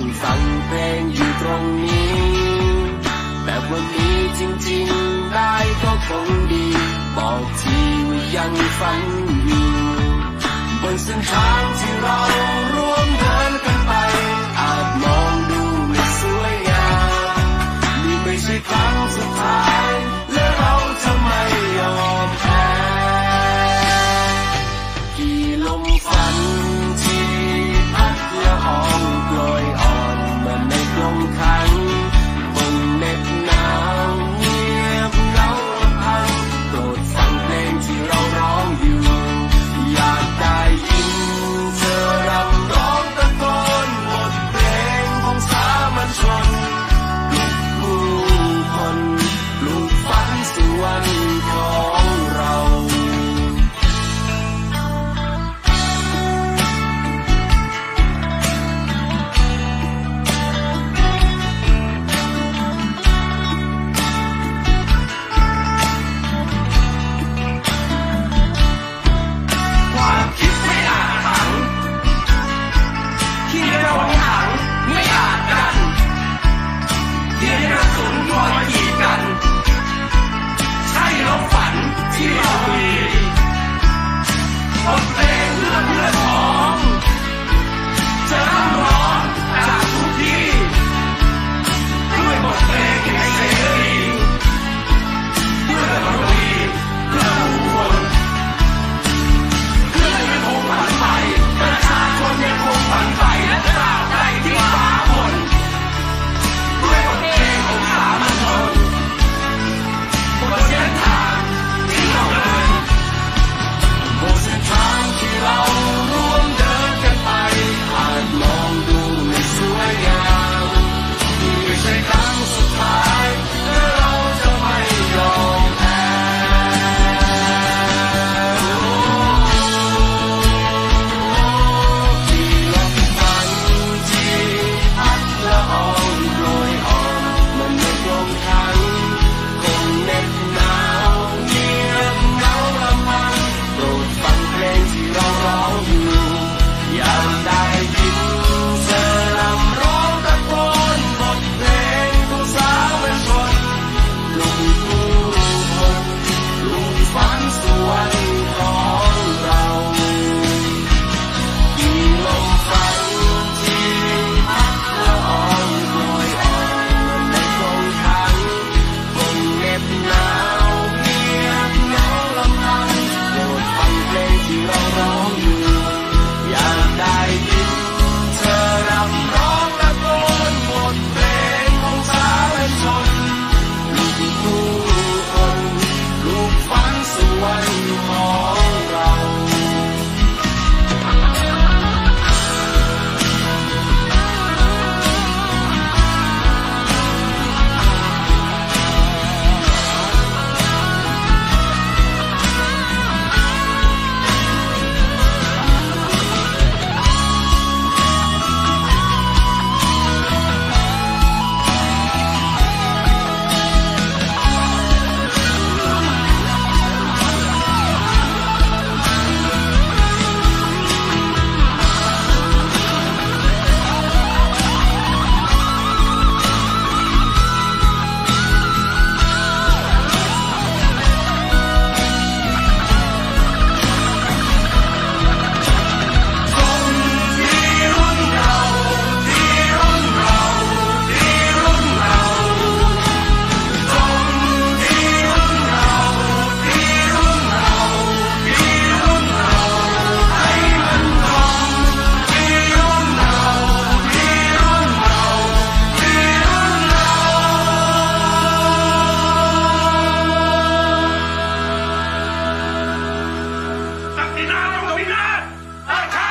งฟังเพลงอยู่ตรงนี้ แต่วันนี้จริงๆได้ก็คงดี บอกทีว่ายังฟังอยู่ บนเส้นทางที่เราร่ว dominar, dominar.